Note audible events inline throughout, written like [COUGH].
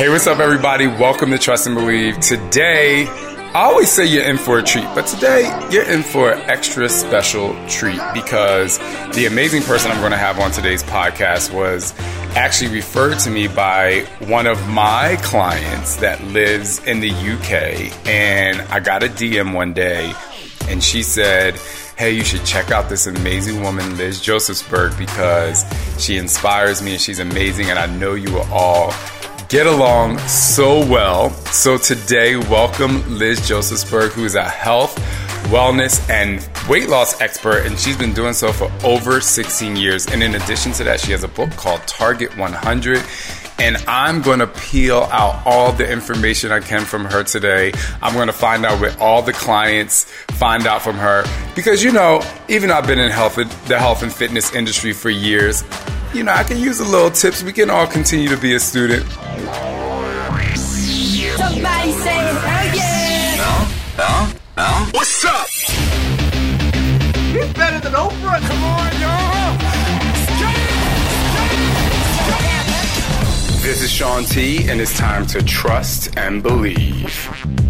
Hey, what's up, everybody? Welcome to Trust and Believe. Today, I always say you're in for a treat, but today you're in for an extra special treat because the amazing person I'm going to have on today's podcast was actually referred to me by one of my clients that lives in the UK. And I got a DM one day and she said, Hey, you should check out this amazing woman, Liz Josefsberg, because she inspires me and she's amazing. And I know you will all get along so well. So today, welcome Liz Josefsberg, who is a health, wellness, and weight loss expert, and she's been doing so for over 16 years. And in addition to that, she has a book called Target 100 and I'm going to peel out all the information I can from her today. I'm going to find out what all the clients find out from her because you know, even though I've been in health the health and fitness industry for years, you know, I can use a little tips. We can all continue to be a student. Somebody say hell yeah! No, no, no. What's up? He's better than Oprah. Come on, y'all. This is Shaun T, and it's time to trust and believe.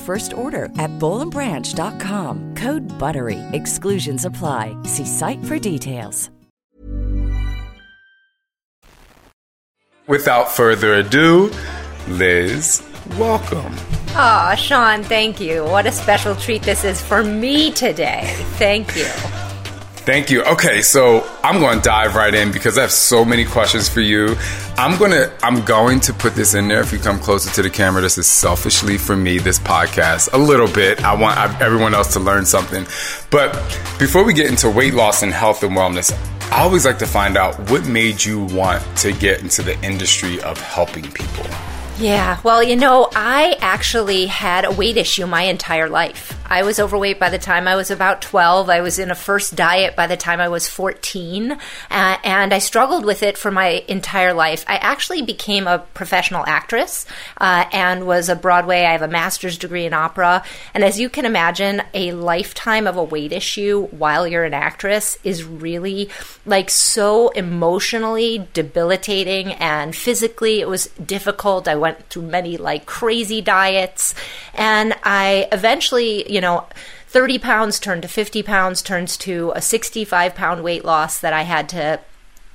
first order at bollandbranch.com. Code BUTTERY. Exclusions apply. See site for details. Without further ado, Liz, welcome. Aw, Shaun, thank you. What a special treat this is for me today. Thank you. Thank you. Okay, so I'm going to dive right in because I have so many questions for you. I'm going to I'm going to put this in there if you come closer to the camera. This is selfishly for me this podcast a little bit. I want everyone else to learn something. But before we get into weight loss and health and wellness, I always like to find out what made you want to get into the industry of helping people. Yeah, well, you know, I actually had a weight issue my entire life. I was overweight by the time I was about 12. I was in a first diet by the time I was 14. Uh, and I struggled with it for my entire life. I actually became a professional actress uh, and was a Broadway. I have a master's degree in opera. And as you can imagine, a lifetime of a weight issue while you're an actress is really like so emotionally debilitating and physically it was difficult. I went through many like crazy diets. And I eventually, you you know, 30 pounds turned to 50 pounds turns to a 65 pound weight loss that I had to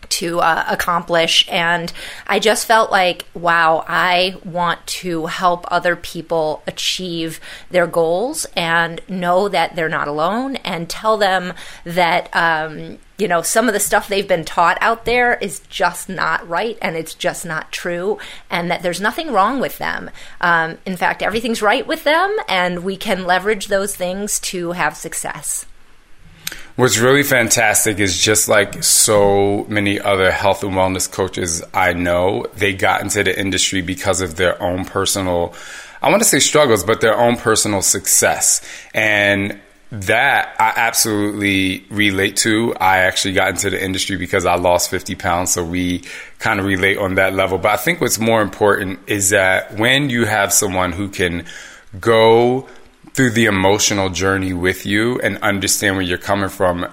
to uh, accomplish and i just felt like wow i want to help other people achieve their goals and know that they're not alone and tell them that um, you know, some of the stuff they've been taught out there is just not right and it's just not true, and that there's nothing wrong with them. Um, in fact, everything's right with them, and we can leverage those things to have success. What's really fantastic is just like so many other health and wellness coaches I know, they got into the industry because of their own personal, I want to say struggles, but their own personal success. And that I absolutely relate to. I actually got into the industry because I lost 50 pounds, so we kind of relate on that level. But I think what's more important is that when you have someone who can go through the emotional journey with you and understand where you're coming from,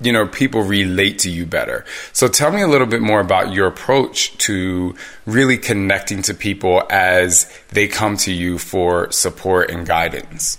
you know, people relate to you better. So tell me a little bit more about your approach to really connecting to people as they come to you for support and guidance.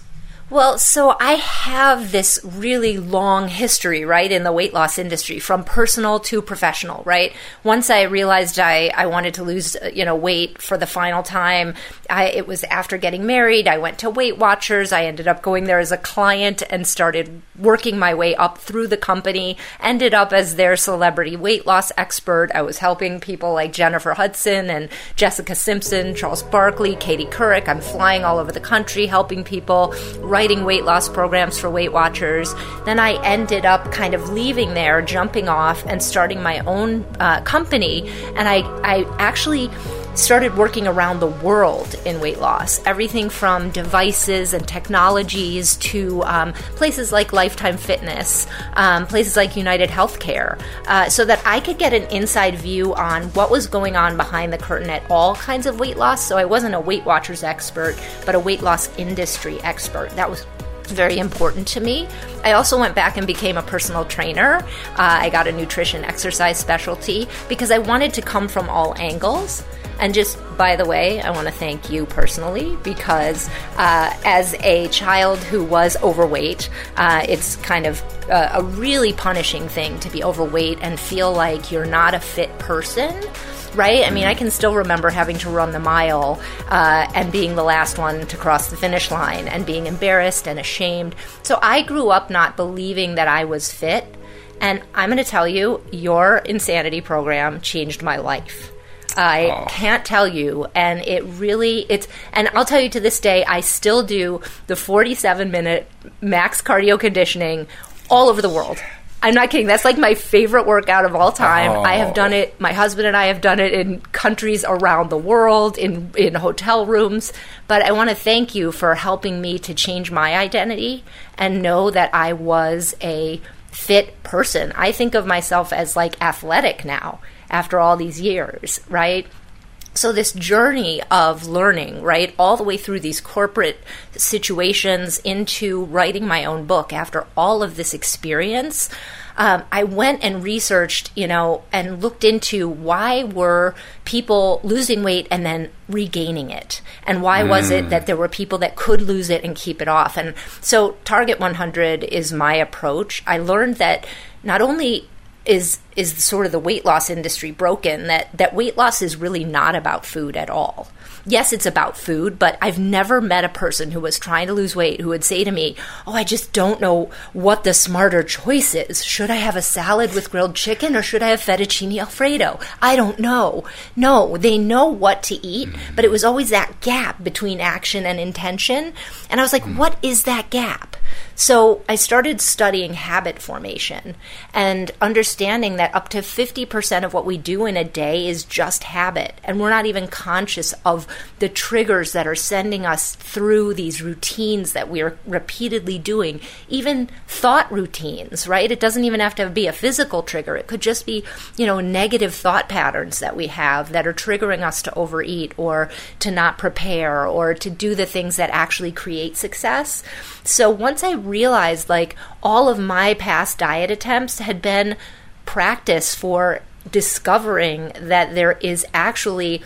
Well, so I have this really long history, right, in the weight loss industry from personal to professional, right? Once I realized I, I wanted to lose, uh, you know, weight for the final time, I, it was after getting married. I went to Weight Watchers. I ended up going there as a client and started working my way up through the company, ended up as their celebrity weight loss expert. I was helping people like Jennifer Hudson and Jessica Simpson, Charles Barkley, Katie Couric. I'm flying all over the country helping people writing weight loss programs for Weight Watchers. Then I ended up kind of leaving there, jumping off, and starting my own uh, company. And I, I actually started working around the world in weight loss. Everything from devices and technologies to um, places like Lifetime Fitness, um, places like United Healthcare, uh, so that I could get an inside view on what was going on behind the curtain at all kinds of weight loss. So I wasn't a Weight Watchers expert, but a weight loss industry expert. That was very important to me. I also went back and became a personal trainer. Uh, I got a nutrition exercise specialty because I wanted to come from all angles. And just by the way, I want to thank you personally because uh, as a child who was overweight, uh, it's kind of a, a really punishing thing to be overweight and feel like you're not a fit person right? I mean, I can still remember having to run the mile uh, and being the last one to cross the finish line and being embarrassed and ashamed. So I grew up not believing that I was fit. And I'm going to tell you, your insanity program changed my life. I oh. can't tell you. And it really, it's, and I'll tell you to this day, I still do the 47 minute max cardio conditioning all over the world. I'm not kidding. That's like my favorite workout of all time. Oh. I have done oh. it. My husband and I have done it in countries around the world, in in hotel rooms. But I want to thank you for helping me to change my identity and know that I was a fit person. I think of myself as like athletic now after all these years, right? So, this journey of learning, right, all the way through these corporate situations into writing my own book after all of this experience, um, I went and researched, you know, and looked into why were people losing weight and then regaining it, and why mm. was it mm. that there were people that could lose it and keep it off. And so, Target 100 is my approach. I learned that not only is is sort of the weight loss industry broken that that weight loss is really not about food at all. Yes, it's about food, but I've never met a person who was trying to lose weight who would say to me, "Oh, I just don't know what the smarter choice is. Should I have a salad with grilled chicken or should I have fettuccine alfredo? I don't know." No, they know what to eat, mm. but it was always that gap between action and intention. And I was like, "What is that gap?" So I started studying habit formation and understanding that up to 50% of what we do in a day is just habit. And we're not even conscious of the triggers that are sending us through these routines that we're repeatedly doing, even thought routines, right? It doesn't even have to be a physical trigger. It could just be, you know, negative thought patterns that we have that are triggering us to overeat or to not prepare or to do the things that actually create success. So once I realized like all of my past diet attempts had been practice for discovering that there is actually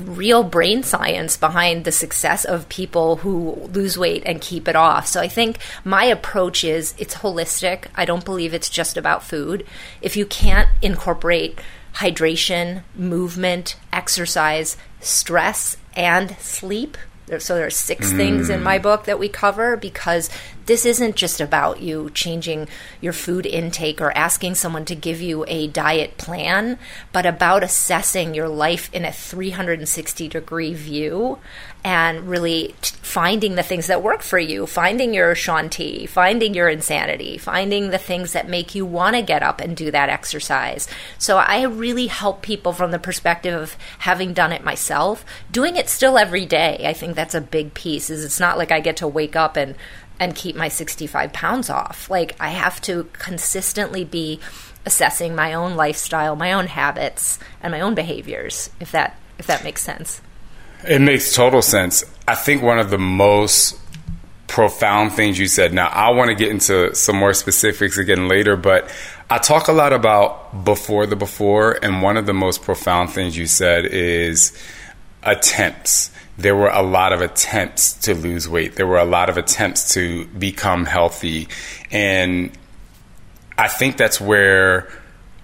real brain science behind the success of people who lose weight and keep it off. So I think my approach is it's holistic. I don't believe it's just about food. If you can't incorporate hydration, movement, exercise, stress, and sleep, so there are six mm. things in my book that we cover because this isn't just about you changing your food intake or asking someone to give you a diet plan, but about assessing your life in a 360 degree view and really t- finding the things that work for you, finding your Shaun T, finding your insanity, finding the things that make you want to get up and do that exercise. So I really help people from the perspective of having done it myself, doing it still every day. I think that's a big piece. Is it's not like I get to wake up and and keep my 65 pounds off. Like, I have to consistently be assessing my own lifestyle, my own habits, and my own behaviors, if that if that makes sense. It makes total sense. I think one of the most profound things you said. Now, I want to get into some more specifics again later, but I talk a lot about before the before, and one of the most profound things you said is attempts. There were a lot of attempts to lose weight. There were a lot of attempts to become healthy. And I think that's where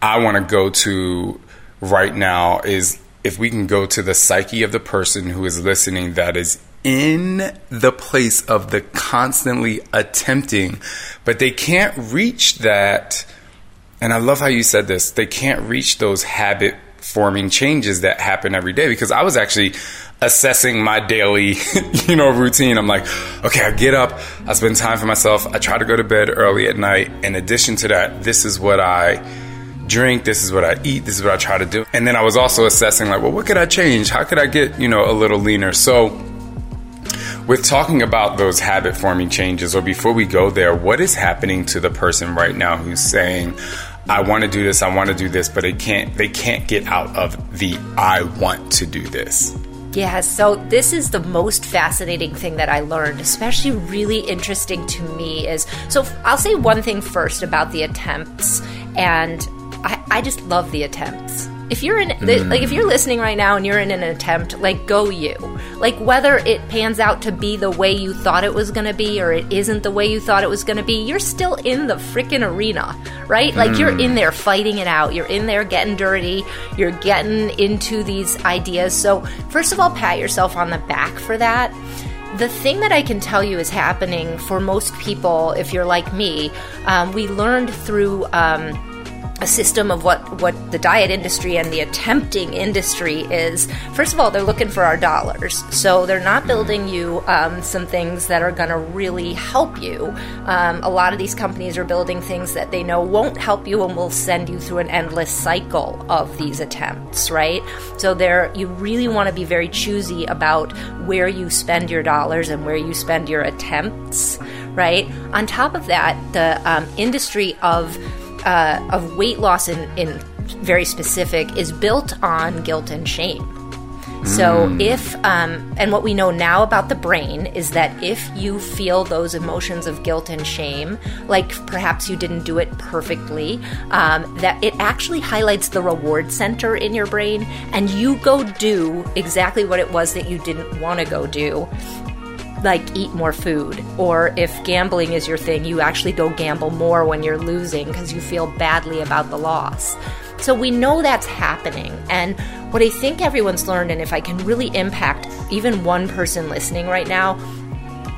I want to go to right now is if we can go to the psyche of the person who is listening that is in the place of the constantly attempting, but they can't reach that. And I love how you said this. They can't reach those habit forming changes that happen every day because I was actually assessing my daily, [LAUGHS] you know, routine. I'm like, okay, I get up, I spend time for myself, I try to go to bed early at night. In addition to that, this is what I drink, this is what I eat, this is what I try to do. And then I was also assessing like, well, what could I change? How could I get, you know, a little leaner? So with talking about those habit forming changes, or before we go there, what is happening to the person right now who's saying, I want to do this, I want to do this, but they can't they can't get out of the I want to do this. Yeah, so this is the most fascinating thing that I learned, especially really interesting to me is so I'll say one thing first about the attempts, and I, just love the attempts. If you're in mm. like if you're listening right now and you're in an attempt like go you. Like whether it pans out to be the way you thought it was going to be or it isn't the way you thought it was going to be you're still in the freaking arena right? Like mm. you're in there fighting it out. You're in there getting dirty. You're getting into these ideas. So first of all pat yourself on the back for that. The thing that I can tell you is happening for most people, if you're like me, um, we learned through um, a system of what, what the diet industry and the attempting industry is. First of all, they're looking for our dollars. So they're not building you um, some things that are going to really help you. Um, a lot of these companies are building things that they know won't help you and will send you through an endless cycle of these attempts, right? So there, you really want to be very choosy about where you spend your dollars and where you spend your attempts, right? On top of that, the um, industry of uh, of weight loss in, in very specific is built on guilt and shame. So, mm. if, um, and what we know now about the brain is that if you feel those emotions of guilt and shame, like perhaps you didn't do it perfectly, um, that it actually highlights the reward center in your brain, and you go do exactly what it was that you didn't want to go do like eat more food. Or if gambling is your thing, you actually go gamble more when you're losing because you feel badly about the loss. So we know that's happening. And what I think everyone's learned, and if I can really impact even one person listening right now,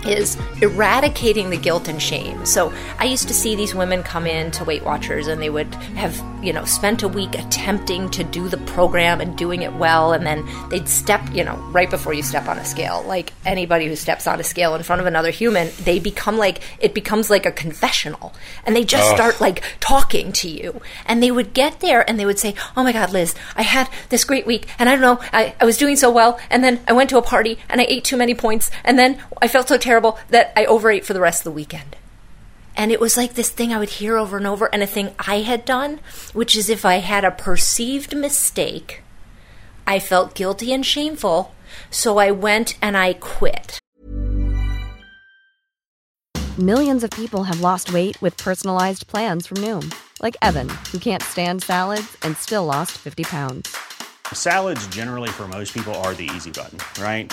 is eradicating the guilt and shame. So I used to see these women come in to Weight Watchers and they would have, you know, spent a week attempting to do the program and doing it well and then they'd step, you know, right before you step on a scale. Like anybody who steps on a scale in front of another human, they become like it becomes like a confessional and they just start like talking to you. And they would get there and they would say, "Oh my god, Liz, I had this great week and I don't know, I, I was doing so well and then I went to a party and I ate too many points and then I felt so terrible terrible that I overate for the rest of the weekend. And it was like this thing I would hear over and over, and a thing I had done, which is if I had a perceived mistake, I felt guilty and shameful, so I went and I quit. Millions of people have lost weight with personalized plans from Noom, like Evan, who can't stand salads and still lost 50 pounds. Salads, generally, for most people, are the easy button, right?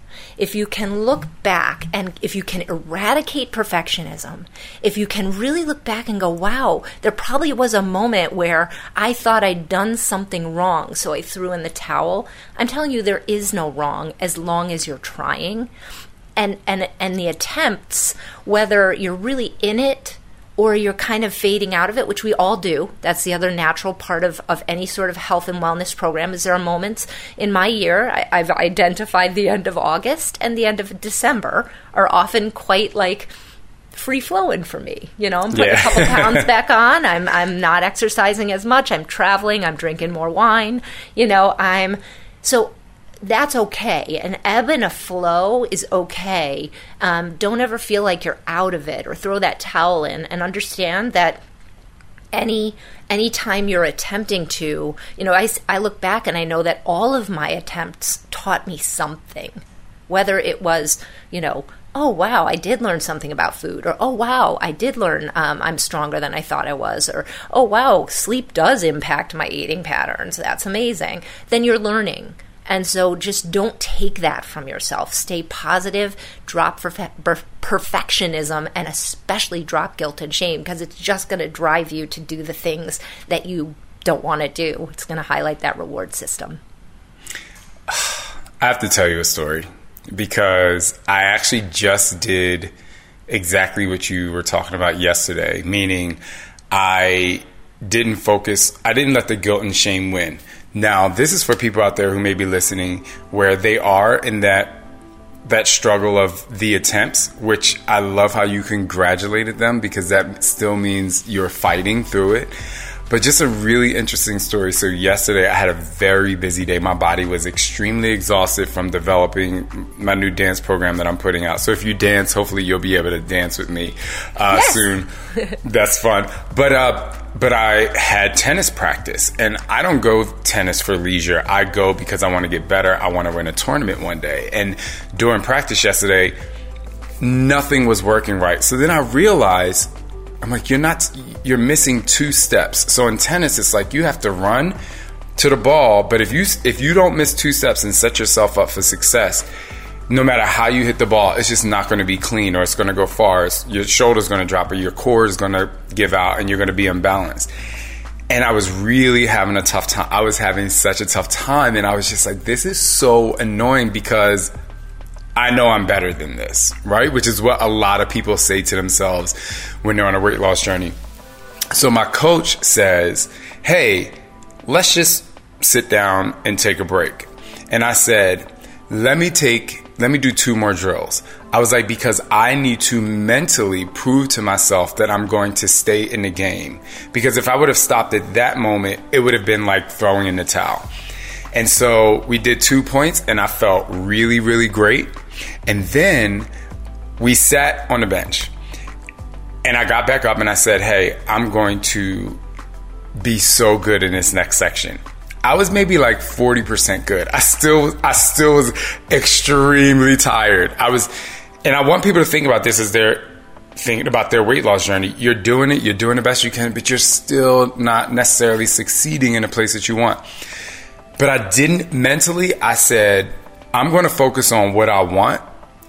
if you can look back and if you can eradicate perfectionism, if you can really look back and go, wow, there probably was a moment where I thought I'd done something wrong, so I threw in the towel. I'm telling you, there is no wrong as long as you're trying. And, and, and the attempts, whether you're really in it or you're kind of fading out of it, which we all do. That's the other natural part of, of any sort of health and wellness program is there are moments in my year, I, I've identified the end of August and the end of December are often quite like free flowing for me. You know, I'm putting yeah. a couple [LAUGHS] pounds back on. I'm I'm not exercising as much. I'm traveling. I'm drinking more wine. You know, I'm so that's okay. An ebb and a flow is okay. Um, don't ever feel like you're out of it or throw that towel in and understand that any anytime you're attempting to you know I, I look back and i know that all of my attempts taught me something whether it was you know oh wow i did learn something about food or oh wow i did learn um, i'm stronger than i thought i was or oh wow sleep does impact my eating patterns that's amazing then you're learning and so just don't take that from yourself. Stay positive, drop perfectionism, and especially drop guilt and shame because it's just going to drive you to do the things that you don't want to do. It's going to highlight that reward system. [SIGHS] I have to tell you a story because I actually just did exactly what you were talking about yesterday, meaning I didn't focus, I didn't let the guilt and shame win. Now, this is for people out there who may be listening where they are in that that struggle of the attempts, which I love how you congratulated them because that still means you're fighting through it. But just a really interesting story. So, yesterday I had a very busy day. My body was extremely exhausted from developing my new dance program that I'm putting out. So, if you dance, hopefully you'll be able to dance with me uh, yes. soon. [LAUGHS] That's fun. But, uh, but I had tennis practice, and I don't go tennis for leisure. I go because I want to get better. I want to win a tournament one day. And during practice yesterday, nothing was working right. So then I realized I'm like, you're not, you're missing two steps. So in tennis, it's like you have to run to the ball, but if you if you don't miss two steps and set yourself up for success, no matter how you hit the ball, it's just not going to be clean or it's going to go far. It's, your shoulder's going to drop or your core is going to give out and you're going to be imbalanced. And I was really having a tough time. I was having such a tough time, and I was just like, this is so annoying because I know I'm better than this, right? Which is what a lot of people say to themselves when they're on a weight loss journey. So my coach says, Hey, let's just sit down and take a break. And I said, Let me take, let me do two more drills. I was like, because I need to mentally prove to myself that I'm going to stay in the game. Because if I would have stopped at that moment, it would have been like throwing in the towel. And so we did two points, and I felt really, really great. And then we sat on the bench. And I got back up and I said, Hey, I'm going to be so good in this next section. I was maybe like 40% good. I still I still was extremely tired. I was and I want people to think about this as they're thinking about their weight loss journey. You're doing it, you're doing the best you can, but you're still not necessarily succeeding in a place that you want. But I didn't mentally, I said, I'm going to focus on what I want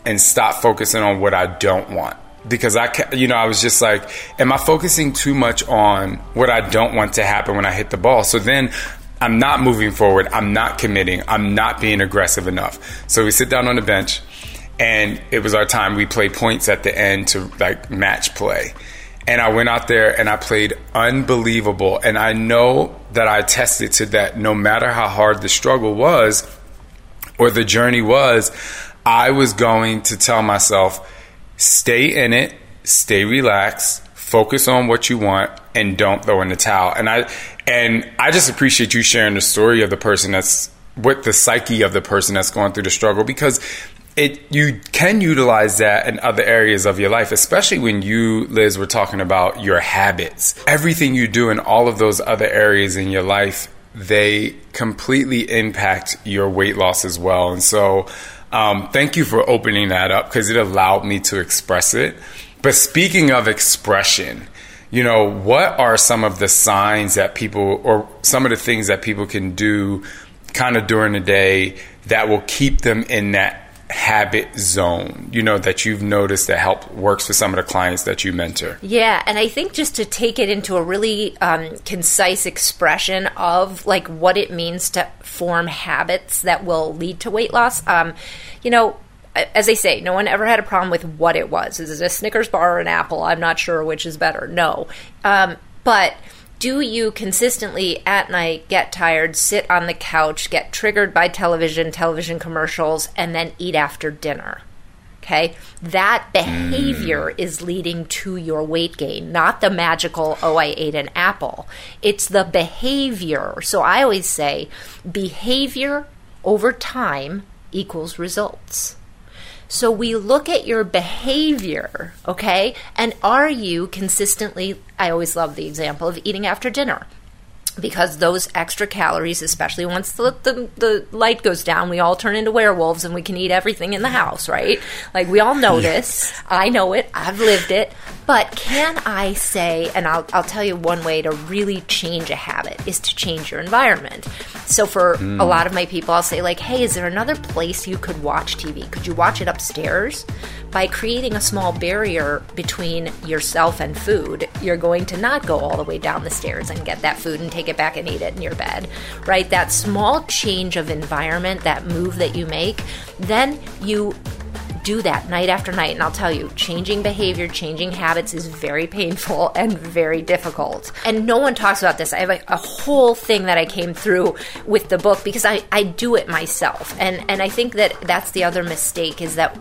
and stop focusing on what I don't want. Because I, you know, I was just like, am I focusing too much on what I don't want to happen when I hit the ball? So then I'm not moving forward. I'm not committing. I'm not being aggressive enough. So we sit down on the bench and it was our time. We play points at the end to like match play. And I went out there and I played unbelievable. And I know that I attested to that no matter how hard the struggle was or the journey was, I was going to tell myself, stay in it, stay relaxed, focus on what you want, and don't throw in the towel. And I and I just appreciate you sharing the story of the person that's with the psyche of the person that's going through the struggle because it you can utilize that in other areas of your life, especially when you, Liz, were talking about your habits. Everything you do in all of those other areas in your life, they completely impact your weight loss as well. And so, um, thank you for opening that up because it allowed me to express it. But speaking of expression, you know, what are some of the signs that people, or some of the things that people can do kind of during the day that will keep them in that habit zone, you know, that you've noticed that help works for some of the clients that you mentor? Yeah, and I think just to take it into a really um, concise expression of like what it means to form habits that will lead to weight loss, um, you know, as I say, no one ever had a problem with what it was. Is it a Snickers bar or an apple? I'm not sure which is better. No. Um, but do you consistently at night get tired, sit on the couch, get triggered by television, television commercials, and then eat after dinner? Okay, that behavior mm. is leading to your weight gain, not the magical, oh, I ate an apple. It's the behavior. So I always say behavior over time equals results. So we look at your behavior, okay? And are you consistently, I always love the example of eating after dinner because those extra calories, especially once the, the, the, light goes down, we all turn into werewolves and we can eat everything in the house, right? Like we all know this. I know it. I've lived it. But can I say, and I'll, I'll tell you one way to really change a habit is to change your environment. So for mm. a lot of my people, I'll say, like, hey, is there another place you could watch TV? Could you watch it upstairs? By creating a small barrier between yourself and food, you're going to not go all the way down the stairs and get that food and take it back and eat it in your bed, right? That small change of environment, that move that you make, then you do that night after night. And I'll tell you, changing behavior, changing habits is very painful [LAUGHS] and very difficult. And no one talks about this. I have a, a, whole thing that I came through with the book because I, I do it myself. And, and I think that that's the other mistake is that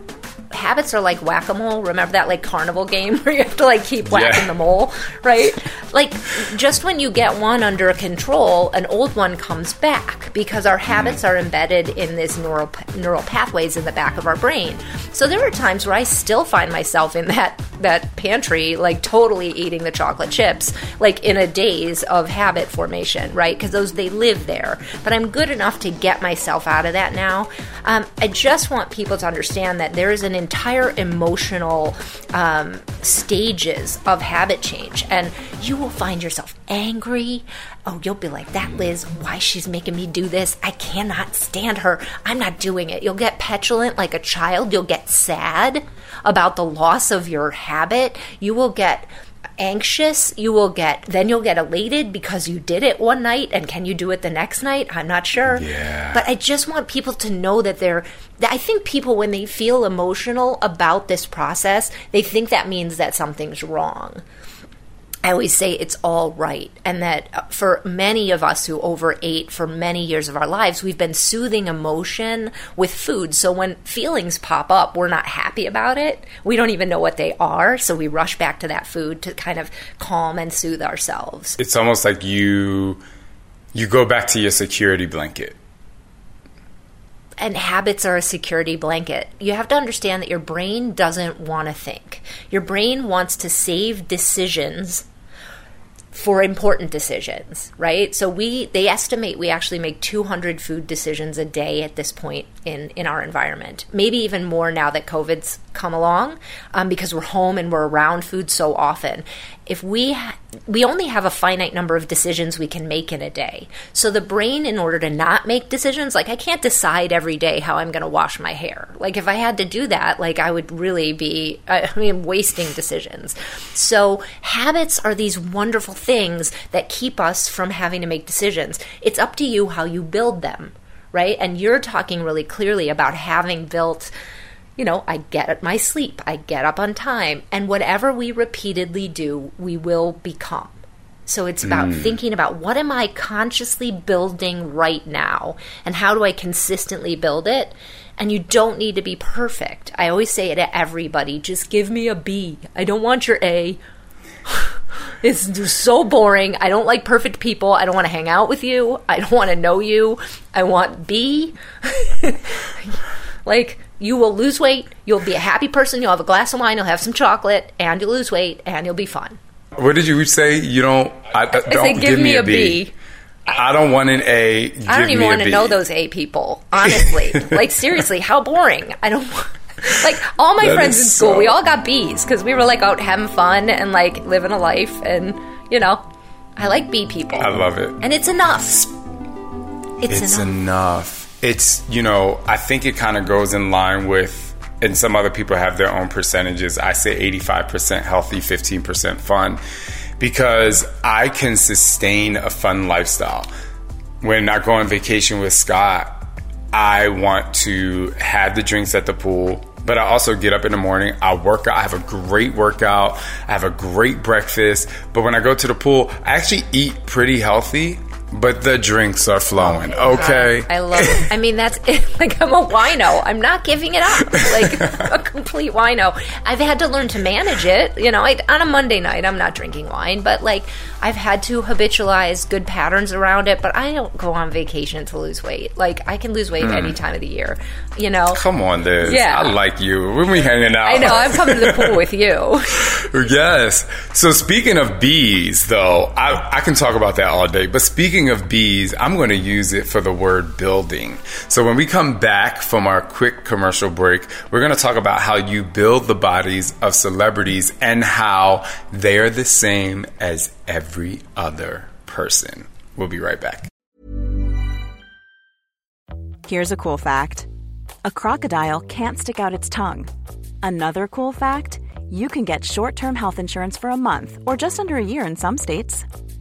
habits are like whack-a-mole. Remember that like carnival game [LAUGHS] where you have to like keep whacking yeah. the mole right? Like just when you get one under control an old one comes back because our habits mm. are embedded in these neural neural pathways in the back of our brain. So there are times where i still find myself in that that pantry like totally eating the chocolate chips like in a daze of habit formation right? Because those they live there. But i'm good enough to get myself out of that now. Um, i just want people to understand that there is an entire emotional um, stages of habit change. And you will find yourself angry. Oh, you'll be like, that Liz, why she's making me do this? I cannot stand her. I'm not doing it. You'll get petulant like a child. You'll get sad about the loss of your habit. You will get anxious you will get then you'll get elated because you did it one night and can you do it the next night? I'm not sure. Yeah. but i just want people to know that they're i think people when they feel emotional about this process they think that means that something's wrong I always say it's all right. And that uh, for many of us who overate for many years of our lives, we've been soothing emotion with food. So when feelings pop up, we're not happy about it. We don't even know what they are. So we rush back to that food to kind of calm and soothe ourselves. It's almost like you you go back to your security blanket. And habits are a security blanket. You have to understand that your brain doesn't want to think. Your brain wants to save decisions for important decisions, right? So we they estimate we actually make 200 food decisions a day at this point in in our environment. Maybe even more now that COVID's come along, um, because we're home and we're around food so often if we ha- we only have a finite number of decisions we can make in a day. So the brain in order to not make decisions, like I can't decide every day how I'm going to wash my hair. Like if I had to do that, like I would really be I mean wasting decisions. So habits are these wonderful things that keep us from having to make decisions. It's up to you how you build them, right? And you're talking really clearly about having built you know, I get my sleep, I get up on time, and whatever we repeatedly do, we will become. So it's about mm. thinking about what am I consciously building right now and how do I consistently build it? And you don't need to be perfect. I always say it to everybody just give me a B. I don't want your A. [LAUGHS] it's so boring. I don't like perfect people. I don't want to hang out with you. I don't want to know you. I want B. [LAUGHS] like, you will lose weight, you'll be a happy person, you'll have a glass of wine, you'll have some chocolate, and you'll lose weight, and you'll be fun. What did you say? You don't. I, I don't say, give, give, me, a B. B. I don't want an A. I don't even want to know those A people. Honestly, [LAUGHS] like seriously, how boring. I don't. like all my that friends in school, so... we all got B's because we were like out having fun and like living a life, and you know, I like B people. I love it, and it's enough. It's, it's enough. enough it's you know I think it kind of goes in line with and some other people have their own percentages. I say 85% healthy, 15% fun because I can sustain a fun lifestyle. When I go on vacation with Scott, I want to have the drinks at the pool, but I also get up in the morning, I work out, I have a great workout, I have a great breakfast. But when I go to the pool, I actually eat pretty healthy but the drinks are flowing. Oh okay. I love it. I mean, that's [LAUGHS] like I'm a wino. I'm not giving it up. Like [LAUGHS] a complete wino. I've had to learn to manage it. You know, I, on a Monday night, I'm not drinking wine, but like I've had to habitualize good patterns around it. But I don't go on vacation to lose weight. Like I can lose weight hmm. any time of the year. You know. Come on, Liz. Yeah. I like you. When we hanging out. I know. I'm coming to the pool with you. [LAUGHS] yes. So speaking of bees, though, I, I can talk about that all day. But speaking of bees, I'm going to use it for the word building. So when we come back from our quick commercial break, we're going to talk about how you build the bodies of celebrities and how they are the same as every other person. We'll be right back. Here's a cool fact a crocodile can't stick out its tongue. Another cool fact you can get short term health insurance for a month or just under a year in some states.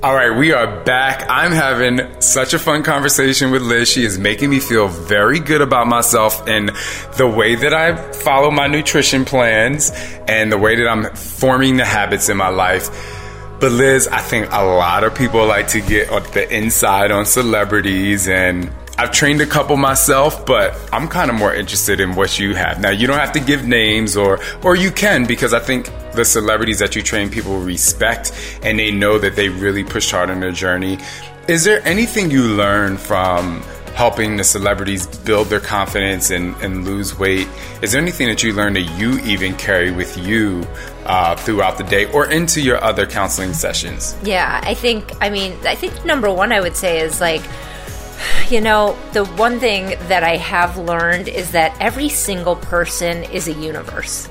All right, we are back. I'm having such a fun conversation with Liz. She is making me feel very good about myself and the way that I follow my nutrition plans and the way that I'm forming the habits in my life. But Liz, I think a lot of people like to get the inside on celebrities and I've trained a couple myself, but I'm kind of more interested in what you have. Now, you don't have to give names or or you can because I think the celebrities that you train people respect and they know that they really pushed hard on their journey. Is there anything you learn from helping the celebrities build their confidence and, and lose weight? Is there anything that you learn that you even carry with you uh, throughout the day or into your other counseling sessions? Yeah, I think, I mean, I think number one I would say is like, you know, the one thing that I have learned is that every single person is a universe,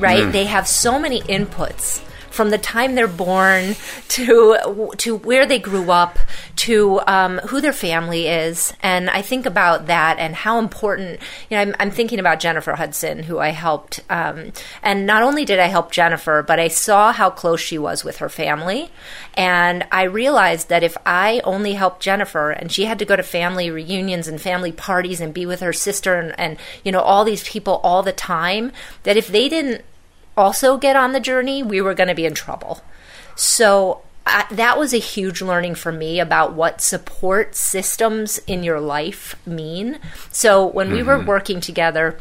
right? Mm. They have so many inputs from the time they're born to to where they grew up to um, who their family is. And i think about that and how important you know i'm, I'm thinking about jennifer hudson who i helped um, and not only did i help jennifer but i saw how close she was with her family. And i realized that if i only helped jennifer and she had to go to family reunions and family parties and be with her sister and, and you know all these people all the time that if they didn't also get on the journey, we were going to be in trouble. So I, that was a huge learning for me about what support systems in your life mean. So when we were mm-hmm. working together,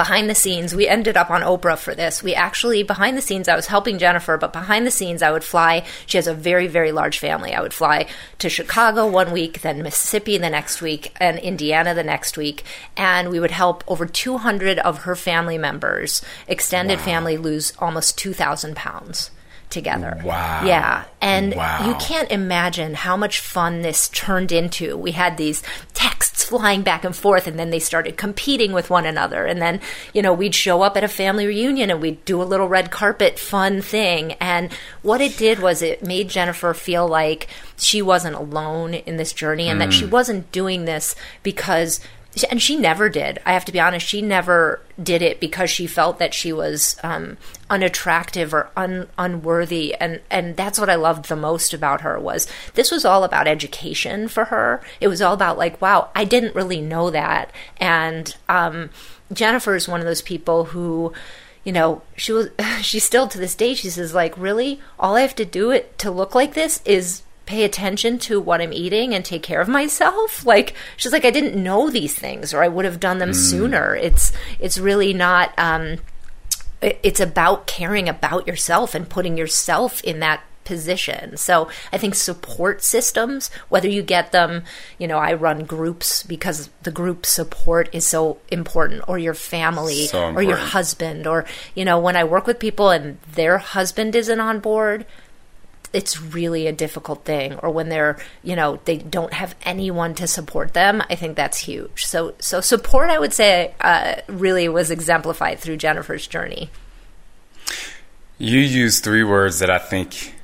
behind the scenes, we ended up on Oprah for this. We actually, behind the scenes, I was helping Jennifer, but behind the scenes, I would fly. She has a very, very large family. I would fly to Chicago one week, then Mississippi the next week, and Indiana the next week. And we would help over 200 of her family members, extended family, lose almost 2,000 pounds together. Wow. Yeah. And Wow. you can't imagine how much fun this turned into. We had these texts flying back and forth, and then they started competing with one another. And then, you know, we'd show up at a family reunion and we'd do a little red carpet fun thing. And what it did was it made Jennifer feel like she wasn't alone in this journey and that she mm. wasn't doing this because and she never did. I have to be honest. She never did it because she felt that she was um, unattractive or un- unworthy, and and that's what I loved the most about her was this was all about education for her. It was all about like, wow, I didn't really know that, and um, Jennifer is one of those people who you know she was [LAUGHS] she still to this day she says like really all i have to do it to look like this is pay attention to what i'm eating and take care of myself. [LAUGHS] Like she's like i didn't know these things or i would have done them sooner. It's it's really not um it's about caring about yourself and putting yourself in that position. So I think support systems, whether you get them, you know, I run groups because the group support is so important, or your family, So or your husband, or, you know, when I work with people and their husband isn't on board, it's really a difficult thing or when they're you know they don't have anyone to support them i think that's huge so so support i would say uh, really was exemplified through jennifer's journey You use three words that I think,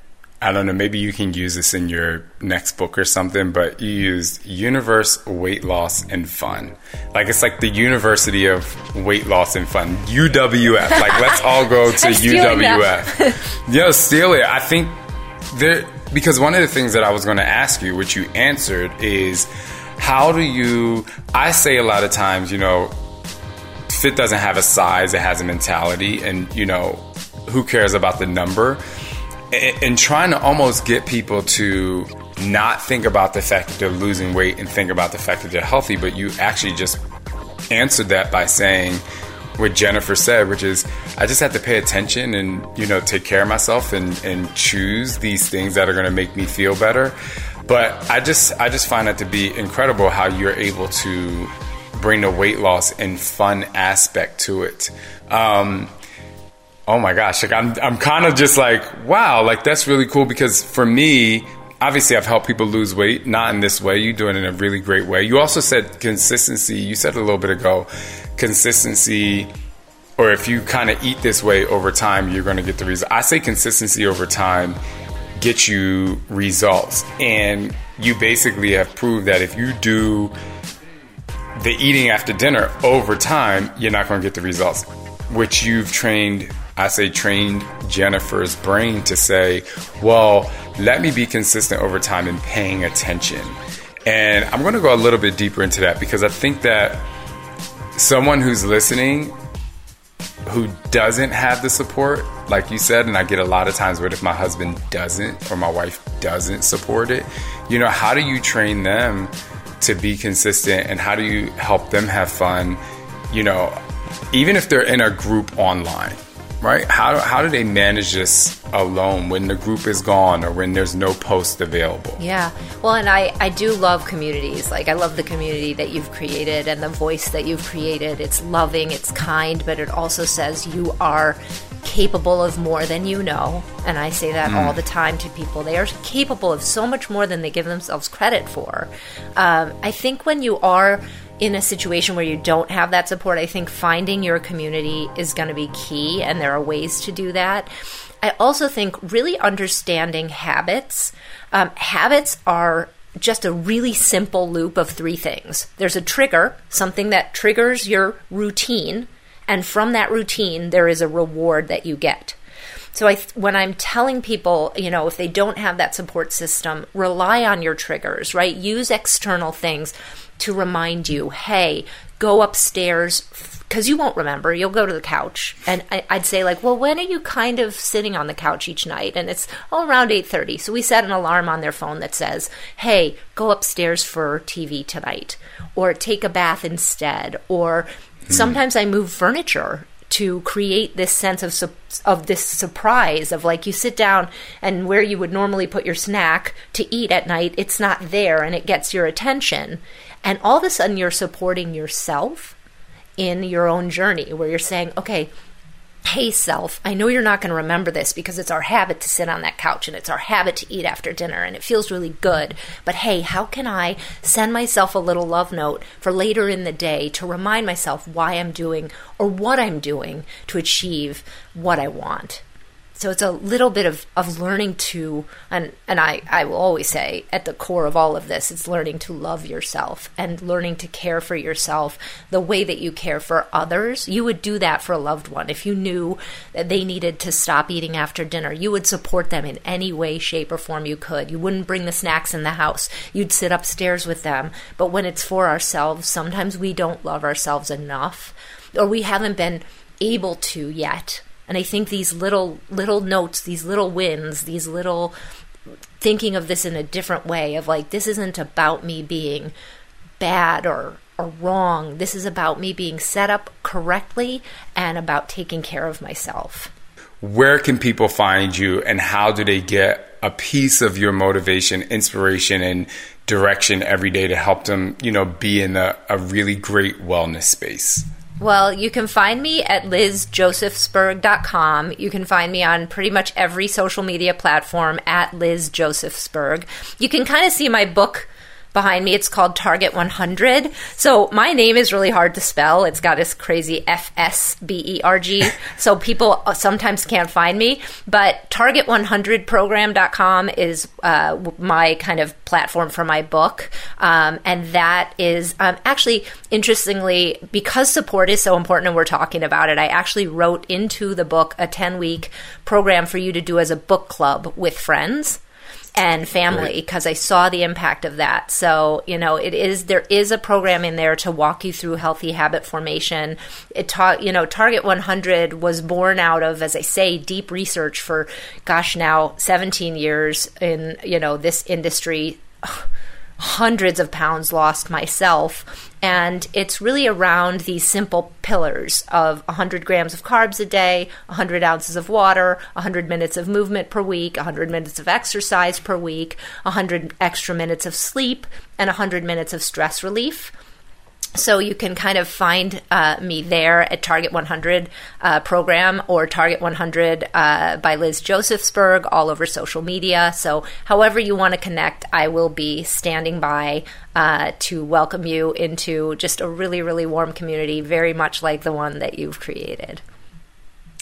I don't know, maybe you can use this in your next book or something, but you used universe, weight loss, and fun. Like it's like the university of weight loss and fun. UWF. Like let's all go [LAUGHS] to UWF. [LAUGHS] yeah, steal it. I think there, because one of the things that I was going to ask you, which you answered, is how do you, I say a lot of times, you know, fit doesn't have a size, it has a mentality, and you know, who cares about the number? And, and trying to almost get people to not think about the fact that they're losing weight and think about the fact that they're healthy, but you actually just answered that by saying what Jennifer said, which is I just have to pay attention and you know take care of myself and and choose these things that are going to make me feel better. But I just I just find that to be incredible how you're able to bring the weight loss and fun aspect to it. Um, oh my gosh, like I'm I'm kind of just like wow, like that's really cool because for me. Obviously, I've helped people lose weight, not in this way. You do it in a really great way. You also said consistency. You said a little bit ago, consistency, or if you kind of eat this way over time, you're going to get the result. I say consistency over time gets you results. And you basically have proved that if you do the eating after dinner over time, you're not going to get the results, which you've trained. I say trained Jennifer's brain to say, well, let me be consistent over time and paying attention. And I'm going to go a little bit deeper into that because I think that someone who's listening who doesn't have the support, like you said, and I get a lot of times, what if my husband doesn't or my wife doesn't support it? You know, how do you train them to be consistent and how do you help them have fun? You know, even if they're in a group online, right? How, how do they manage this alone when the group is gone or when there's no post available? Yeah. Well, and I, I do love communities. Like, I love the community that you've created and the voice that you've created. It's loving, it's kind, but it also says you are capable of more than you know. And I say that all the time to people. They are capable of so much more than they give themselves credit for. Um, I think when you are in a situation where you don't have that support, I think finding your community is going to be key, and there are ways to do that. I also think really understanding habits. Um, habits are just a really simple loop of three things there's a trigger, something that triggers your routine, and from that routine, there is a reward that you get. So I, when I'm telling people, you know, if they don't have that support system, rely on your triggers, right? Use external things to remind you, hey, go upstairs because you won't remember. You'll go to the couch, and I, I'd say like, well, when are you kind of sitting on the couch each night? And it's oh, around eight thirty. So we set an alarm on their phone that says, hey, go upstairs for TV tonight, or take a bath instead, or hmm. sometimes I move furniture to create this sense of su- of this surprise of like you sit down and where you would normally put your snack to eat at night it's not there and it gets your attention and all of a sudden you're supporting yourself in your own journey where you're saying okay hey self i know you're not going to remember this because it's our habit to sit on that couch and it's our habit to eat after dinner and it feels really good. But hey how can i send myself a little love note for later in the day to remind myself why i'm doing or what i'm doing to achieve what i want so it's a little bit of, of learning to and and I, I will always say at the core of all of this it's learning to love yourself and learning to care for yourself the way that you care for others. You would do that for a loved one. If you knew that they needed to stop eating after dinner you would support them in any way shape or form you could. You wouldn't bring the snacks in the house. You'd sit upstairs with them. But when it's for ourselves sometimes we don't love ourselves enough or we haven't been able to yet and I think these little little notes, these little wins, these little thinking of this in a different way of like this isn't about me being bad or or wrong. This is about me being set up correctly and about taking care of myself. Where can people find you and how do they get a piece of your motivation, inspiration, and direction every day to help them, you know, be in a, a really great wellness space? Well, you can find me at lizjosefsberg.com. You can find me on pretty much every social media platform at Liz Josefsberg. You can kind of see my book behind me. It's called Target 100. So my name is really hard to spell. It's got this crazy F S B E R G. [LAUGHS] so people uh, sometimes can't find me. But Target100program.com is uh, my kind of platform for my book. Um, and that is um, actually, interestingly, because support is so important and we're talking about it, I actually wrote into the book a 10 week program for you to do as a book club with friends and family because I saw the impact of that. So, you know, it is there is a program in there to walk you through healthy habit formation. It taught, you know, Target 100 was born out of as I say deep research for gosh, now 17 years in, you know, this industry hundreds of pounds lost myself. And it's really around these simple pillars of 100 grams of carbs a day, 100 ounces of water, 100 minutes of movement per week, 100 minutes of exercise per week, 100 extra minutes of sleep, and 100 minutes of stress relief. So you can kind of find uh, me there at Target 100 uh, program or Target 100 uh, by Liz Josefsberg all over social media. So however you want to connect, I will be standing by uh, to welcome you into just a really, really warm community, very much like the one that you've created.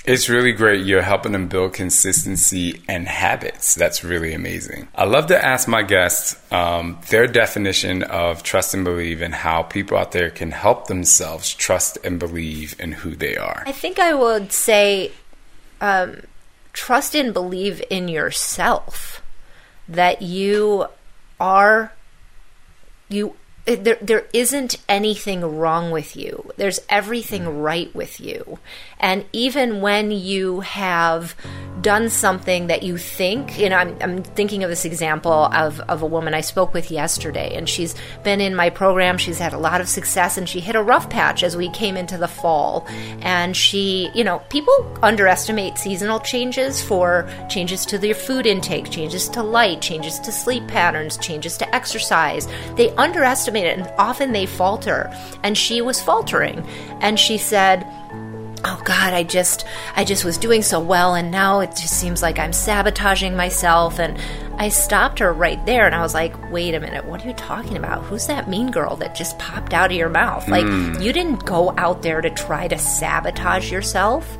It's really great. You're helping them build consistency and habits. That's really amazing. I love to ask my guests um, their definition of trust and believe and how people out there can help themselves trust and believe in who they are. I think I would say um, trust and believe in yourself that you are you there, there isn't anything wrong with you. There's everything mm. right with you. And even when you have done something that you think, you know, I'm, I'm thinking of this example of, of a woman I spoke with yesterday, and she's been in my program. She's had a lot of success, and she hit a rough patch as we came into the fall. And she, you know, people underestimate seasonal changes for changes to their food intake, changes to light, changes to sleep patterns, changes to exercise. They underestimate it, and often they falter. And she was faltering. And she said, oh god i just i just was doing so well and now it just seems like i'm sabotaging myself and i stopped her right there and i was like wait a minute what are you talking about? Who's that mean girl that just popped out of your mouth? Like Hmm. you didn't go out there to try to sabotage yourself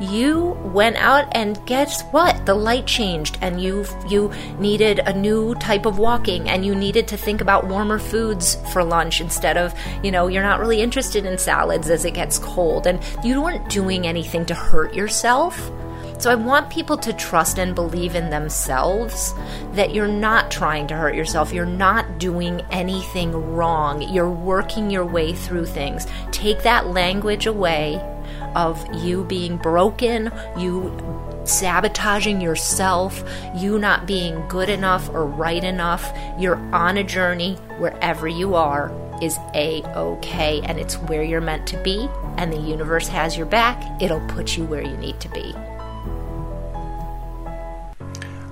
you went out and guess what the light changed and you you needed a new type of walking and you needed to think about warmer foods for lunch instead of you know you're not really interested in salads as it gets cold and you weren't doing anything to hurt yourself so I want people to trust and believe in themselves that you're not trying to hurt yourself. You're not doing anything wrong. You're working your way through things. Take that language away of you being broken, you sabotaging yourself, you not being good enough or right enough. You're on a journey wherever you are is a okay and it's where you're meant to be and the universe has your back. It'll put you where you need to be.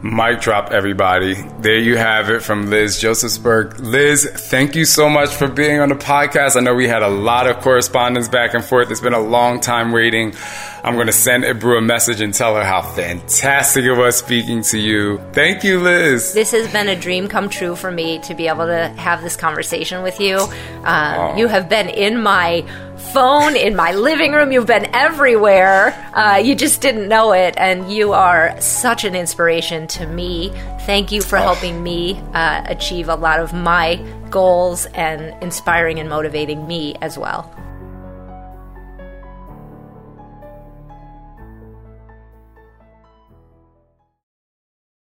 Mic drop, everybody. There you have it from Liz Josefsberg. Liz, thank you so much for being on the podcast. I know we had a lot of correspondence back and forth. It's been a long time waiting. I'm going to send Ibru a message and tell her how fantastic it was speaking to you. Thank you, Liz. This has been a dream come true for me to be able to have this conversation with you. Um, You have been in my phone, in my living room. You've been everywhere. Uh, you just didn't know it. And you are such an inspiration to me. Thank you for helping me uh, achieve a lot of my goals and inspiring and motivating me as well.